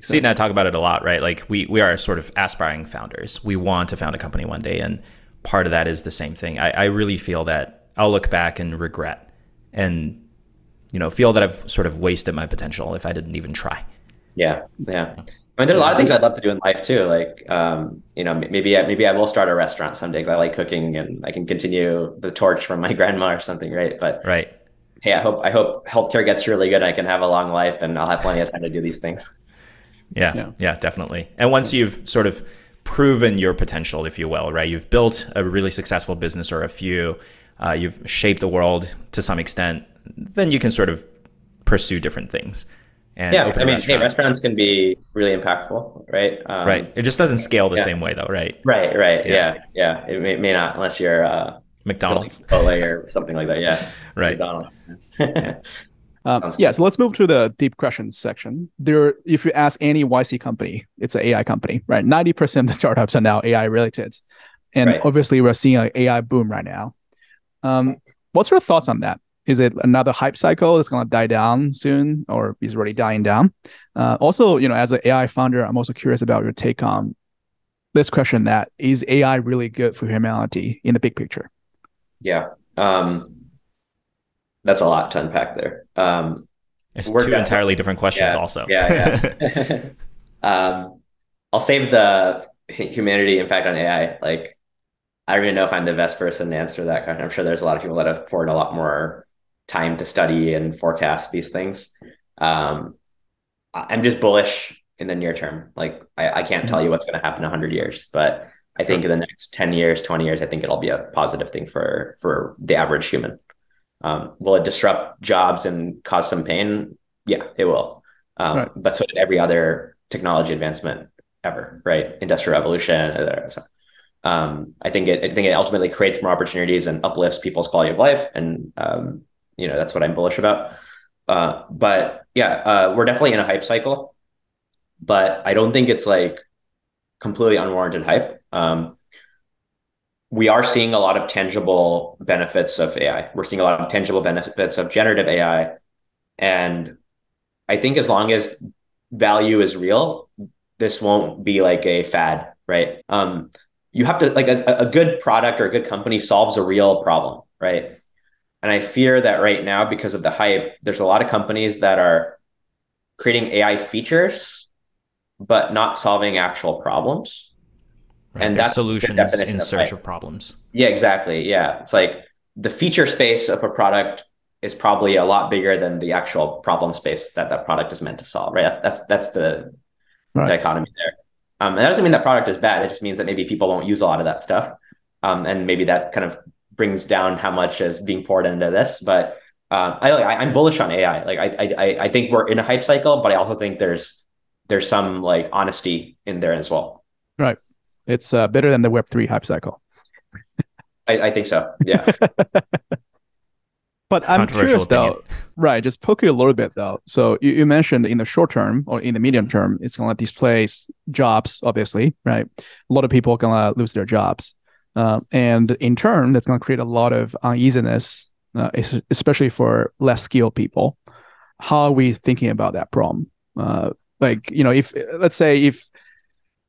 See, and I talk about it a lot, right? Like we we are sort of aspiring founders. We want to found a company one day, and part of that is the same thing. I, I really feel that I'll look back and regret and you know, feel that I've sort of wasted my potential if I didn't even try. Yeah, yeah. I mean, there's a lot of things I'd love to do in life too. Like, um, you know, maybe maybe I will start a restaurant someday because I like cooking and I can continue the torch from my [laughs] grandma or something, right? But right. Hey, I hope I hope healthcare gets really good. And I can have a long life and I'll have plenty of time to do these things. [laughs] Yeah, yeah, yeah, definitely. And once you've sort of proven your potential, if you will, right? You've built a really successful business or a few. Uh, you've shaped the world to some extent then you can sort of pursue different things. And yeah, I mean, hey, restaurants can be really impactful, right? Um, right. It just doesn't scale the yeah. same way, though, right? Right. Right. Yeah. Yeah. yeah. It may, may, not unless you're uh, McDonald's, Chipotle, or something like that. Yeah. [laughs] right. McDonald's. [laughs] um, yeah, so let's move to the deep questions section. There, if you ask any YC company, it's an AI company, right? Ninety percent of the startups are now AI related, and right. obviously we're seeing an AI boom right now. Um, what's your thoughts on that? Is it another hype cycle that's going to die down soon or is already dying down? Uh, also you know as an ai founder i'm also curious about your take on this question that is ai really good for humanity in the big picture? Yeah um, that's a lot to unpack there. Um, it's two entirely different questions yeah, also. yeah yeah. [laughs] [laughs] Um, i'll save the humanity impact on ai like I don't even know if I'm the best person to answer that question. I'm sure there's a lot of people that have poured a lot more time to study and forecast these things. Um, I'm just bullish in the near term. Like I, I can't tell you what's going to happen in 100 years, but I think in the next 10 years, 20 years, I think it'll be a positive thing for for the average human. Um, will it disrupt jobs and cause some pain? Yeah, it will. Um, right. But so did every other technology advancement ever, right? Industrial revolution. So, um, I think it. I think it ultimately creates more opportunities and uplifts people's quality of life, and um, you know that's what I'm bullish about. Uh, but yeah, uh, we're definitely in a hype cycle, but I don't think it's like completely unwarranted hype. Um, we are seeing a lot of tangible benefits of AI. We're seeing a lot of tangible benefits of generative AI, and I think as long as value is real, this won't be like a fad, right? Um, you have to like a, a good product or a good company solves a real problem, right? And I fear that right now, because of the hype, there's a lot of companies that are creating AI features, but not solving actual problems. Right. And that's solutions in search of, of problems. Yeah, exactly. Yeah. It's like the feature space of a product is probably a lot bigger than the actual problem space that that product is meant to solve. Right. That's that's, that's the right. dichotomy there. Um, and that doesn't mean that product is bad. It just means that maybe people won't use a lot of that stuff. Um, and maybe that kind of brings down how much is being poured into this. But um, I, I am bullish on AI. Like I, I I think we're in a hype cycle, but I also think there's there's some like honesty in there as well. Right. It's uh, better than the Web three hype cycle. I, I think so. Yeah. [laughs] But I'm curious though, right? Just poke you a little bit though. So you, you mentioned in the short term or in the medium term, it's gonna displace jobs, obviously, right? A lot of people are gonna lose their jobs, uh, and in turn, that's gonna create a lot of uneasiness, uh, especially for less skilled people. How are we thinking about that problem? Uh, like you know, if let's say if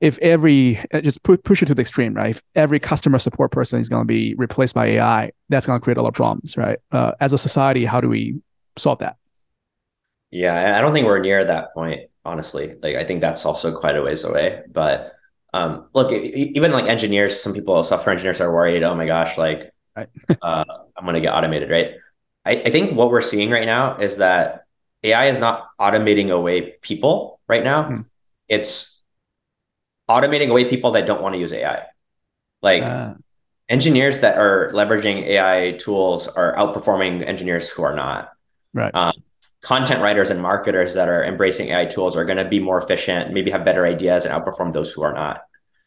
if every uh, just pu- push it to the extreme, right? If every customer support person is going to be replaced by AI, that's going to create a lot of problems, right? Uh, as a society, how do we solve that? Yeah, I don't think we're near that point, honestly. Like, I think that's also quite a ways away. But um, look, even like engineers, some people, software engineers, are worried. Oh my gosh, like right. [laughs] uh, I'm going to get automated, right? I, I think what we're seeing right now is that AI is not automating away people right now. Hmm. It's automating away people that don't want to use AI. Like uh. engineers that are leveraging AI tools are outperforming engineers who are not. Right. Um, content writers and marketers that are embracing AI tools are going to be more efficient, maybe have better ideas, and outperform those who are not.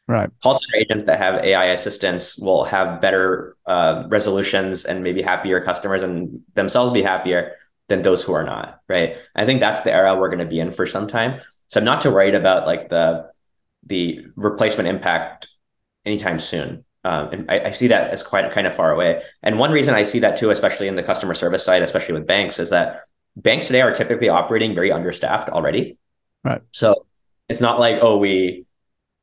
Right. Call center agents that have AI assistants will have better uh, resolutions and maybe happier customers and themselves be happier than those who are not. Right. I think that's the era we're going to be in for some time. So I'm not too worried about like the the replacement impact anytime soon. Um, and I, I, see that as quite kind of far away. And one reason I see that too, especially in the customer service side, especially with banks, is that banks today are typically operating very understaffed already. Right. So it's not like, oh, we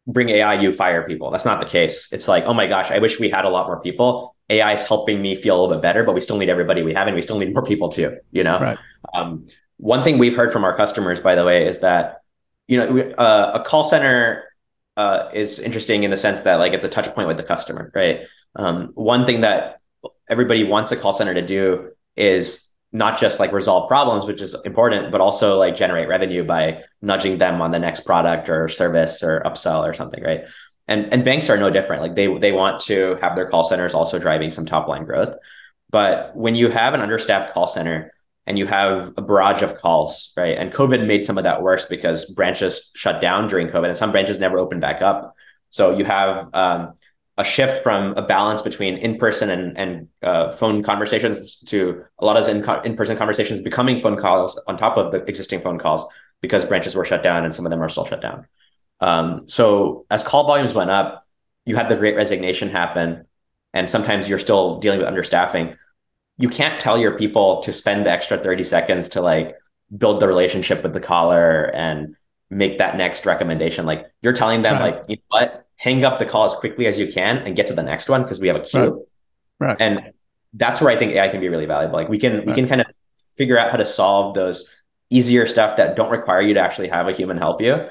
bring AI, you fire people. That's not the case. It's like, oh my gosh, I wish we had a lot more people. AI is helping me feel a little bit better, but we still need everybody we have, and we still need more people too. You know. Right. Um, one thing we've heard from our customers, by the way, is that you know uh, a call center uh, is interesting in the sense that like it's a touch point with the customer, right? Um, one thing that everybody wants a call center to do is not just like resolve problems, which is important, but also like generate revenue by nudging them on the next product or service or upsell or something, right? And and banks are no different. Like they they want to have their call centers also driving some top line growth. But when you have an understaffed call center, and you have a barrage of calls, right? And COVID made some of that worse because branches shut down during COVID and some branches never opened back up. So you have um, a shift from a balance between in-person and, and uh, phone conversations to a lot of in- in-person conversations becoming phone calls on top of the existing phone calls because branches were shut down and some of them are still shut down. Um, so as call volumes went up, you had the great resignation happen. And sometimes you're still dealing with understaffing you can't tell your people to spend the extra 30 seconds to like build the relationship with the caller and make that next recommendation. Like you're telling them, right. like, you know what, hang up the call as quickly as you can and get to the next one because we have a queue. Right. right. And that's where I think AI can be really valuable. Like we can right. we can kind of figure out how to solve those easier stuff that don't require you to actually have a human help you.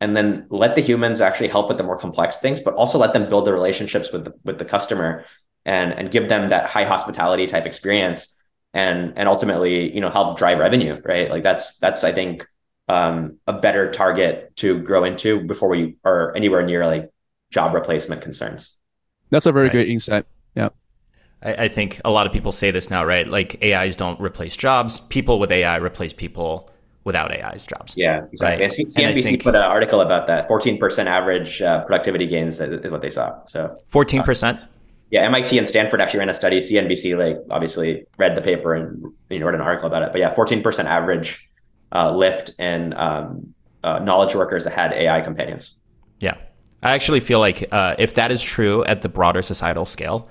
And then let the humans actually help with the more complex things, but also let them build the relationships with the, with the customer and and give them that high hospitality type experience and and ultimately you know help drive revenue right like that's that's i think um, a better target to grow into before we are anywhere near like job replacement concerns that's a very right. good insight yeah I, I think a lot of people say this now right like ais don't replace jobs people with ai replace people without AI's jobs. Yeah, exactly. Right? CNBC think, put an article about that. 14% average uh, productivity gains is what they saw. So 14%? yeah, MIT and Stanford actually ran a study. CNBC like obviously read the paper and you know wrote an article about it. But yeah, 14% average uh, lift in um, uh, knowledge workers that had AI companions. I actually feel like uh, if that is true at the broader societal scale,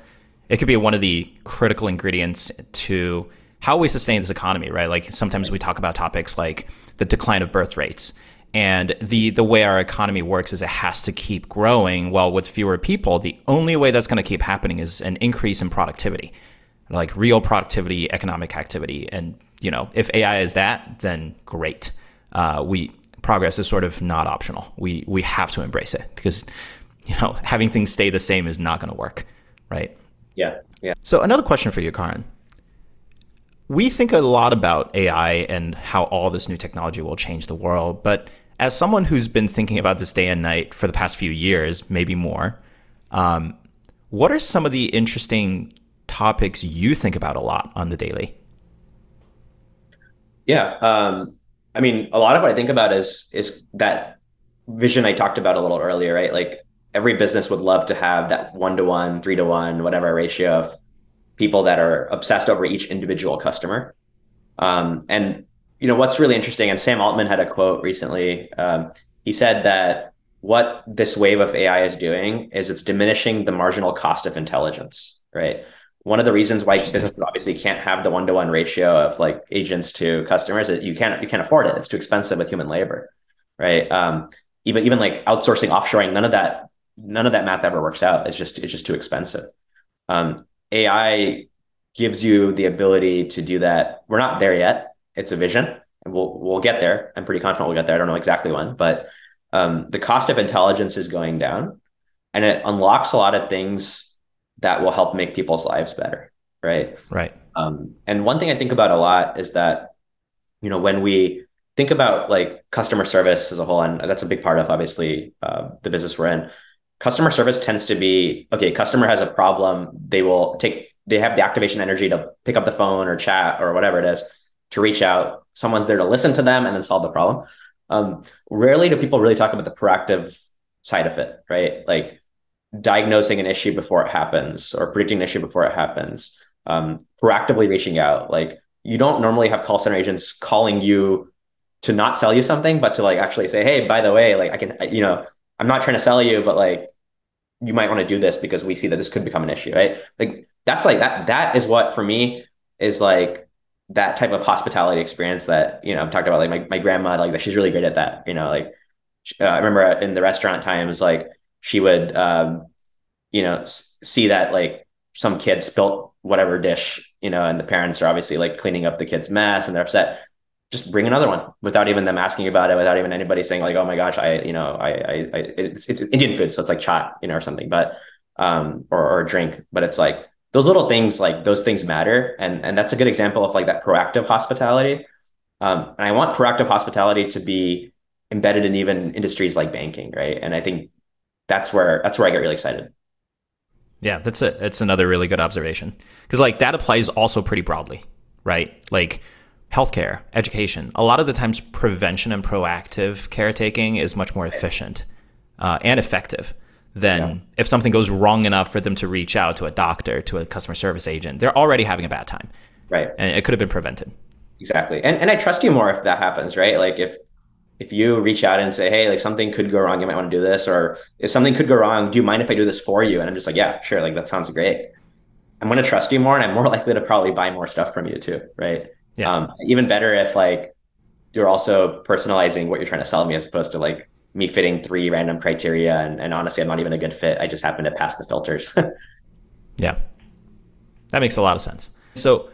it could be one of the critical ingredients to how we sustain this economy. Right? Like sometimes we talk about topics like the decline of birth rates and the the way our economy works is it has to keep growing. Well, with fewer people, the only way that's going to keep happening is an increase in productivity, like real productivity, economic activity. And, you know, if AI is that, then great. Uh, we progress is sort of not optional. We we have to embrace it because, you know, [laughs] having things stay the same is not going to work, right? Yeah. Yeah. So another question for you, Karan. We think a lot about AI and how all this new technology will change the world, but as someone who's been thinking about this day and night for the past few years, maybe more, um, what are some of the interesting topics you think about a lot on the daily? Yeah, um, I mean, a lot of what I think about is is that vision I talked about a little earlier, right? Like every business would love to have that one to one, three to one, whatever ratio of people that are obsessed over each individual customer. Um, and you know what's really interesting, and Sam Altman had a quote recently. Um, he said that what this wave of AI is doing is it's diminishing the marginal cost of intelligence, right? One of the reasons why businesses obviously can't have the one to one ratio of like agents to customers is you can't you can't afford it. It's too expensive with human labor, right? Um, even even like outsourcing, offshoring, none of that none of that math ever works out. It's just it's just too expensive. Um, AI gives you the ability to do that. We're not there yet. It's a vision, and we'll we'll get there. I'm pretty confident we'll get there. I don't know exactly when, but um, the cost of intelligence is going down, and it unlocks a lot of things that will help make people's lives better. Right. Right. Um, and one thing I think about a lot is that, you know, when we think about like customer service as a whole, and that's a big part of obviously uh, the business we're in customer service tends to be okay customer has a problem they will take they have the activation energy to pick up the phone or chat or whatever it is to reach out someone's there to listen to them and then solve the problem um, rarely do people really talk about the proactive side of it right like diagnosing an issue before it happens or predicting an issue before it happens um, proactively reaching out like you don't normally have call center agents calling you to not sell you something but to like actually say hey by the way like i can you know i'm not trying to sell you but like you might want to do this because we see that this could become an issue, right? Like that's like that that is what for me is like that type of hospitality experience that you know I'm talking about like my, my grandma like that she's really great at that you know like uh, I remember in the restaurant times like she would um you know s- see that like some kid spilt whatever dish you know and the parents are obviously like cleaning up the kid's mess and they're upset just bring another one without even them asking about it, without even anybody saying like, oh my gosh, I, you know, I, I, I it's, it's Indian food. So it's like chaat, you know, or something, but, um, or, or a drink, but it's like those little things, like those things matter. And, and that's a good example of like that proactive hospitality. Um, and I want proactive hospitality to be embedded in even industries like banking. Right. And I think that's where, that's where I get really excited. Yeah, that's it. It's another really good observation because like that applies also pretty broadly, right? Like healthcare, education. A lot of the times, prevention and proactive caretaking is much more efficient uh, and effective than yeah. if something goes wrong enough for them to reach out to a doctor, to a customer service agent. They're already having a bad time, right? And it could have been prevented. Exactly, and and I trust you more if that happens, right? Like if if you reach out and say, hey, like something could go wrong, you might want to do this, or if something could go wrong, do you mind if I do this for you? And I'm just like, yeah, sure, like that sounds great. I'm going to trust you more, and I'm more [laughs] likely to probably buy more stuff from you too, right? Yeah. Um, even better if like you're also personalizing what you're trying to sell me as opposed to like me fitting three random criteria and, and honestly I'm not even a good fit. I just happen to pass the filters. [laughs] yeah. That makes a lot of sense. So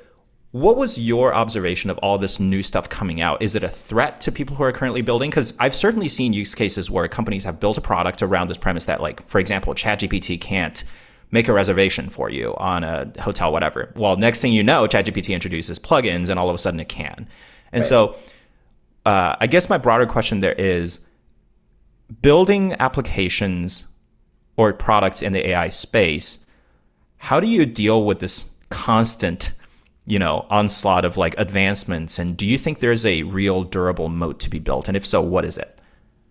what was your observation of all this new stuff coming out? Is it a threat to people who are currently building? Because I've certainly seen use cases where companies have built a product around this premise that, like, for example, ChatGPT can't make a reservation for you on a hotel, whatever. Well, next thing you know, ChatGPT introduces plugins, and all of a sudden it can. And right. so, uh, I guess my broader question there is building applications or products in the AI space. How do you deal with this constant, you know, onslaught of like advancements? And do you think there's a real durable moat to be built? And if so, what is it?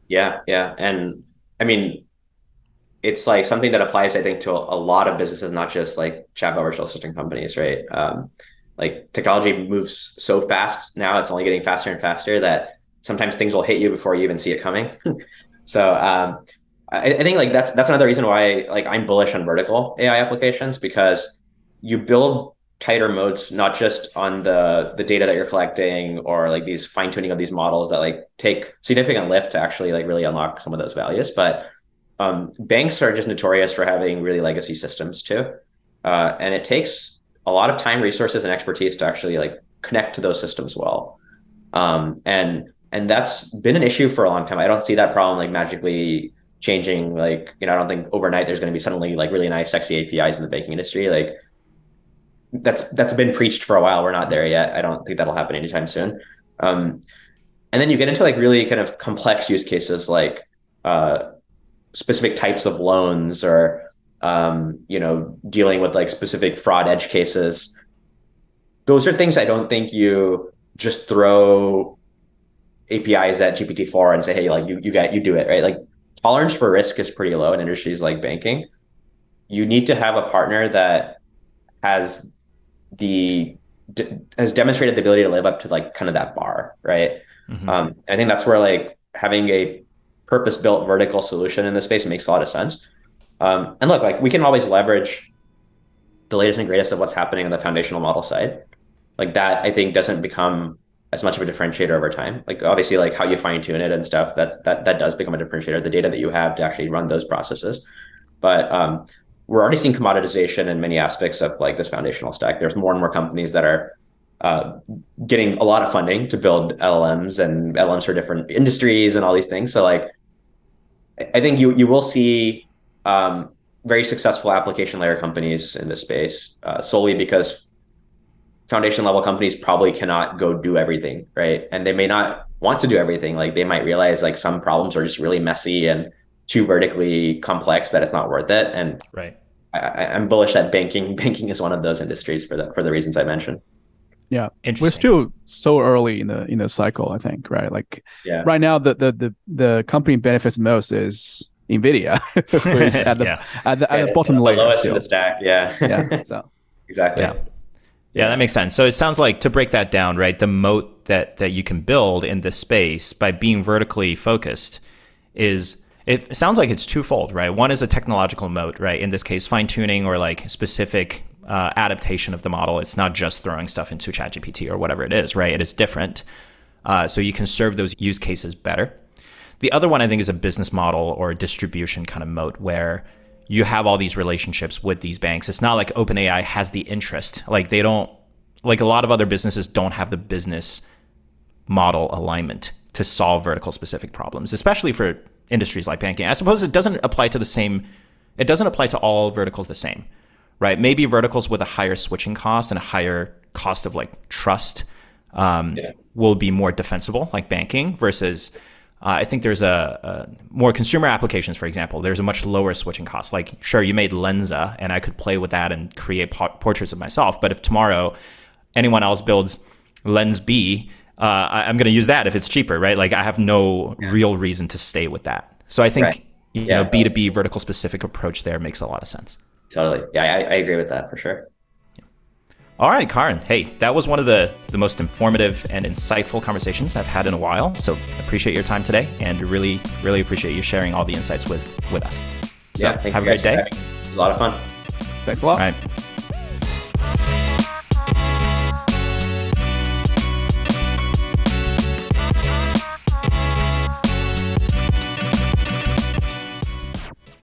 Yeah, yeah, and I mean, it's like something that applies, I think, to a, lot of businesses, not just like chatbot virtual assistant companies, right? Um, like technology moves so fast now; it's only getting faster and faster that sometimes things will hit you before you even see it coming. [laughs] so um, I, I think like that's that's another reason why like I'm bullish on vertical AI applications because you build tighter moats not just on the the data that you're collecting or like these fine tuning of these models that like take significant lift to actually like really unlock some of those values, but um, banks are just notorious for having really legacy systems too. Uh, and it takes a lot of time, resources, and expertise to actually like connect to those systems well. Um, and and that's been an issue for a long time. I don't see that problem like magically changing. Like you know, I don't think overnight there's going to be suddenly like really nice, sexy APIs in the banking industry. Like that's that's been preached for a while. We're not there yet. I don't think that'll happen anytime soon. Um, and then you get into like really kind of complex use cases like uh, specific types of loans or um, you know dealing with like specific fraud edge cases. Those are things I don't think you just throw APIs at GPT-4 and say, hey, like you you get you do it, right? Like tolerance for risk is pretty low in industries like banking. You need to have a partner that has the has demonstrated the ability to live up to like kind of that bar, right? Mm-hmm. Um, I think that's where like having a purpose-built vertical solution in this space makes a lot of sense. Um, and look, like we can always leverage the latest and greatest of what's happening on the foundational model side. Like that, I think doesn't become as much of a differentiator over time. Like obviously, like how you fine tune it and stuff. That's that that does become a differentiator. The data that you have to actually run those processes. But um, we're already seeing commoditization in many aspects of like this foundational stack. There's more and more companies that are uh, getting a lot of funding to build LLMs and LLMs for different industries and all these things. So like, I think you you will see um, very successful application layer companies in this space uh, solely because foundation level companies probably cannot go do everything, right? And they may not want to do everything. Like they might realize like some problems are just really messy and too vertically complex that it's not worth it. And right, I, am bullish that banking [laughs] banking is one of those industries for the for the reasons I mentioned. Yeah, we're still so early in the in the cycle. I think right, like yeah. right now the the the the company benefits most is Nvidia, [laughs] who's [laughs] at the yeah. at the, at the bottom layer, lowest still. in the stack. Yeah, yeah. So exactly. Yeah. Yeah, that makes sense. So it sounds like to break that down, right? The moat that that you can build in this space by being vertically focused is it sounds like it's twofold, right? One is a technological moat, right? In this case, fine tuning or like specific uh, adaptation of the model. It's not just throwing stuff into ChatGPT or whatever it is, right? It is different. Uh, so you can serve those use cases better. The other one I think is a business model or distribution kind of moat where you have all these relationships with these banks. It's not like OpenAI has the interest. Like they don't like a lot of other businesses don't have the business model alignment to solve vertical specific problems, especially for industries like banking. I suppose it doesn't apply to the same, it doesn't apply to all verticals the same, right? Maybe verticals with a higher switching cost and a higher cost of like trust um, yeah. will be more defensible, like banking, versus uh, I think there's a, a, more consumer applications, for example. There's a much lower switching cost. Like, sure, you made Lensa, and I could play with that and create portraits of myself. But if tomorrow anyone else builds Lens B, uh, I, am going to use that if it's cheaper, right? Like I have no yeah. real reason to stay with that. So I think right. you yeah. know B2B vertical specific approach there makes a lot of sense. Totally. Yeah, I, I agree with that for sure. All right, Karan. Hey, that was one of the, the most informative and insightful conversations I've had in a while. So appreciate your time today and really, really appreciate you sharing all the insights with, with us. So yeah, have a great day. A lot of fun. Thanks a lot. All right.